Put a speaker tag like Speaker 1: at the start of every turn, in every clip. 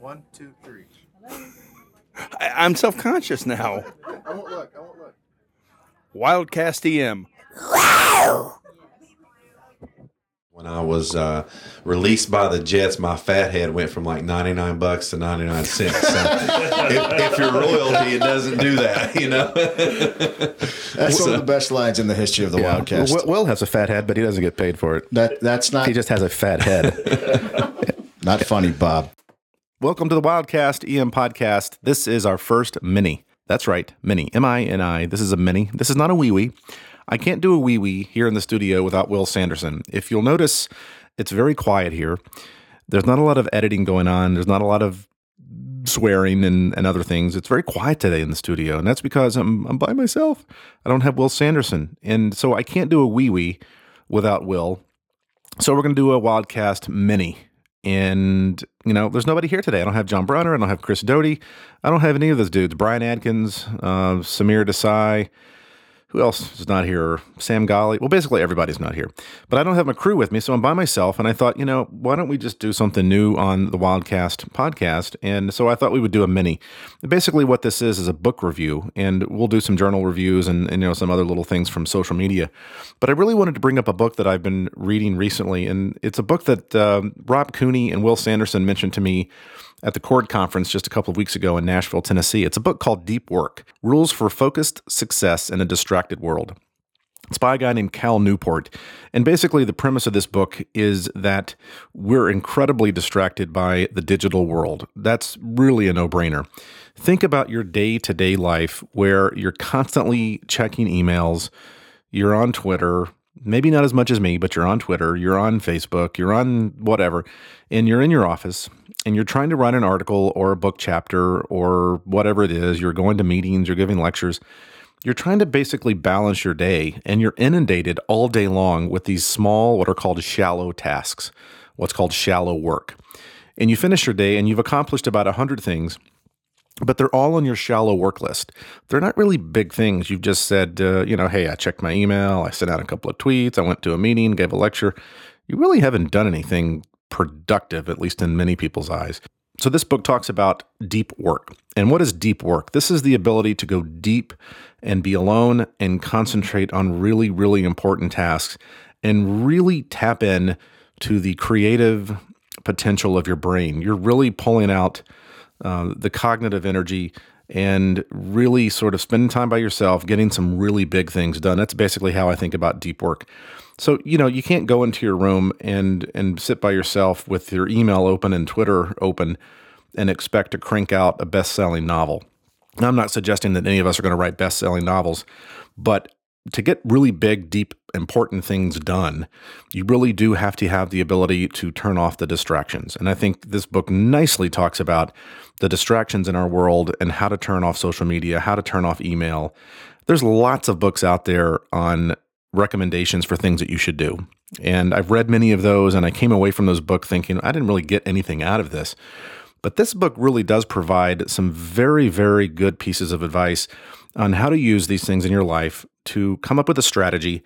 Speaker 1: One, two, three.
Speaker 2: I, I'm self conscious now.
Speaker 1: I won't look. I won't look.
Speaker 2: Wildcast EM.
Speaker 3: When I was uh, released by the Jets, my fat head went from like 99 bucks to 99 cents. So if, if you're royalty, it doesn't do that, you know?
Speaker 4: That's one of the best lines in the history of the Wildcast.
Speaker 5: Will, Will has a fat head, but he doesn't get paid for it.
Speaker 4: that that's not
Speaker 5: He just has a fat head.
Speaker 4: not funny, Bob.
Speaker 5: Welcome to the Wildcast EM podcast. This is our first mini. That's right, mini. M I N I. This is a mini. This is not a wee wee. I can't do a wee wee here in the studio without Will Sanderson. If you'll notice, it's very quiet here. There's not a lot of editing going on. There's not a lot of swearing and, and other things. It's very quiet today in the studio, and that's because I'm I'm by myself. I don't have Will Sanderson, and so I can't do a wee wee without Will. So we're going to do a Wildcast mini. And, you know, there's nobody here today. I don't have John Brunner. I don't have Chris Doty. I don't have any of those dudes. Brian Adkins, uh, Samir Desai. Who else is not here? Sam Golly. Well, basically everybody's not here. But I don't have my crew with me, so I'm by myself. And I thought, you know, why don't we just do something new on the Wildcast podcast? And so I thought we would do a mini. Basically, what this is is a book review, and we'll do some journal reviews and, and you know some other little things from social media. But I really wanted to bring up a book that I've been reading recently, and it's a book that um, Rob Cooney and Will Sanderson mentioned to me at the CORD Conference just a couple of weeks ago in Nashville, Tennessee. It's a book called Deep Work Rules for Focused Success in a Distracted World. It's by a guy named Cal Newport. And basically, the premise of this book is that we're incredibly distracted by the digital world. That's really a no brainer. Think about your day to day life where you're constantly checking emails, you're on Twitter, maybe not as much as me, but you're on Twitter, you're on Facebook, you're on whatever, and you're in your office and you're trying to write an article or a book chapter or whatever it is, you're going to meetings, you're giving lectures, you're trying to basically balance your day and you're inundated all day long with these small, what are called shallow tasks, what's called shallow work. And you finish your day and you've accomplished about 100 things but they're all on your shallow work list. They're not really big things. You've just said, uh, you know, hey, I checked my email, I sent out a couple of tweets, I went to a meeting, gave a lecture. You really haven't done anything productive, at least in many people's eyes. So, this book talks about deep work. And what is deep work? This is the ability to go deep and be alone and concentrate on really, really important tasks and really tap in to the creative potential of your brain. You're really pulling out uh, the cognitive energy and really sort of spending time by yourself, getting some really big things done. That's basically how I think about deep work. So, you know, you can't go into your room and and sit by yourself with your email open and Twitter open and expect to crank out a best-selling novel. Now, I'm not suggesting that any of us are going to write best-selling novels, but to get really big, deep, important things done, you really do have to have the ability to turn off the distractions. And I think this book nicely talks about the distractions in our world and how to turn off social media, how to turn off email. There's lots of books out there on recommendations for things that you should do. And I've read many of those, and I came away from those books thinking, I didn't really get anything out of this. But this book really does provide some very, very good pieces of advice on how to use these things in your life to come up with a strategy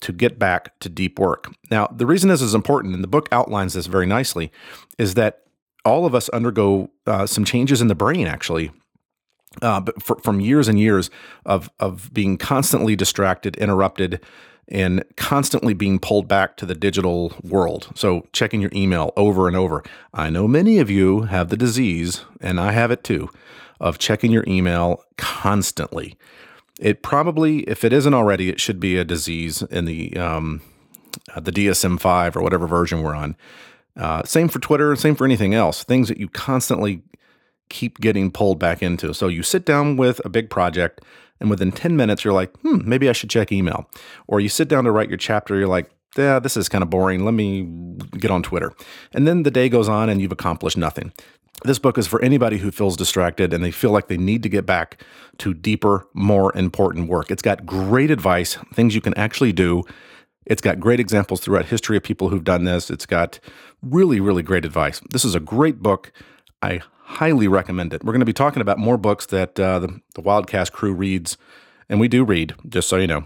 Speaker 5: to get back to deep work. Now, the reason this is important, and the book outlines this very nicely, is that all of us undergo uh, some changes in the brain actually. Uh, but for, from years and years of of being constantly distracted, interrupted, and constantly being pulled back to the digital world. So checking your email over and over. I know many of you have the disease, and I have it too, of checking your email constantly. It probably, if it isn't already, it should be a disease in the um, uh, the DSM five or whatever version we're on. Uh, same for Twitter, same for anything else. Things that you constantly keep getting pulled back into. So you sit down with a big project, and within 10 minutes, you're like, hmm, maybe I should check email. Or you sit down to write your chapter, you're like, yeah, this is kind of boring. Let me get on Twitter. And then the day goes on and you've accomplished nothing. This book is for anybody who feels distracted and they feel like they need to get back to deeper, more important work. It's got great advice, things you can actually do. It's got great examples throughout history of people who've done this. It's got really, really great advice. This is a great book. I highly recommend it. We're going to be talking about more books that uh, the, the Wildcast crew reads, and we do read, just so you know.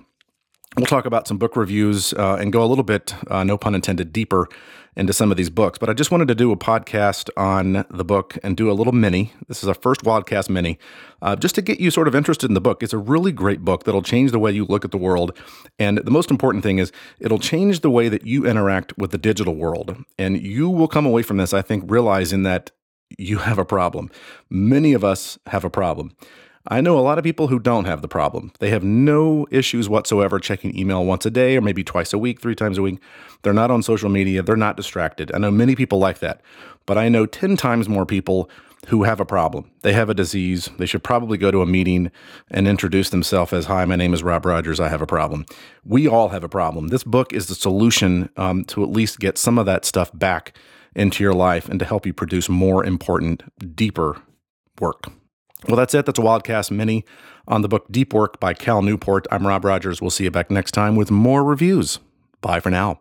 Speaker 5: We'll talk about some book reviews uh, and go a little bit, uh, no pun intended, deeper into some of these books. But I just wanted to do a podcast on the book and do a little mini. This is our first Wildcast mini, uh, just to get you sort of interested in the book. It's a really great book that'll change the way you look at the world. And the most important thing is it'll change the way that you interact with the digital world. And you will come away from this, I think, realizing that you have a problem. Many of us have a problem. I know a lot of people who don't have the problem. They have no issues whatsoever checking email once a day or maybe twice a week, three times a week. They're not on social media. They're not distracted. I know many people like that. But I know 10 times more people who have a problem. They have a disease. They should probably go to a meeting and introduce themselves as Hi, my name is Rob Rogers. I have a problem. We all have a problem. This book is the solution um, to at least get some of that stuff back into your life and to help you produce more important, deeper work. Well, that's it. That's a Wildcast mini on the book Deep Work by Cal Newport. I'm Rob Rogers. We'll see you back next time with more reviews. Bye for now.